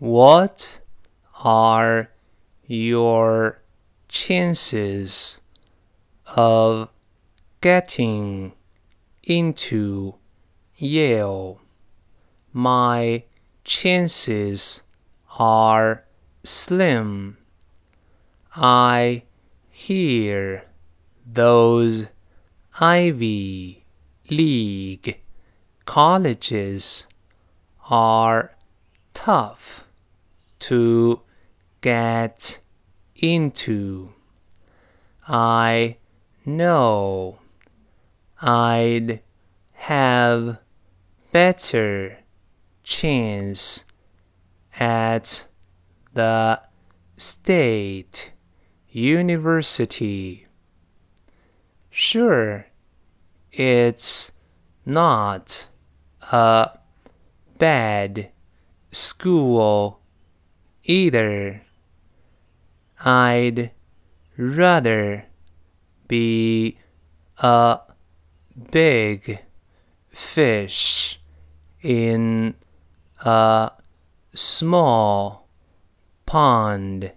What are your chances of getting into Yale? My chances are slim. I hear those Ivy League colleges are tough to get into. I know I'd have better chance at the state university. Sure, it's not a bad school either. I'd rather be a big fish in a small pond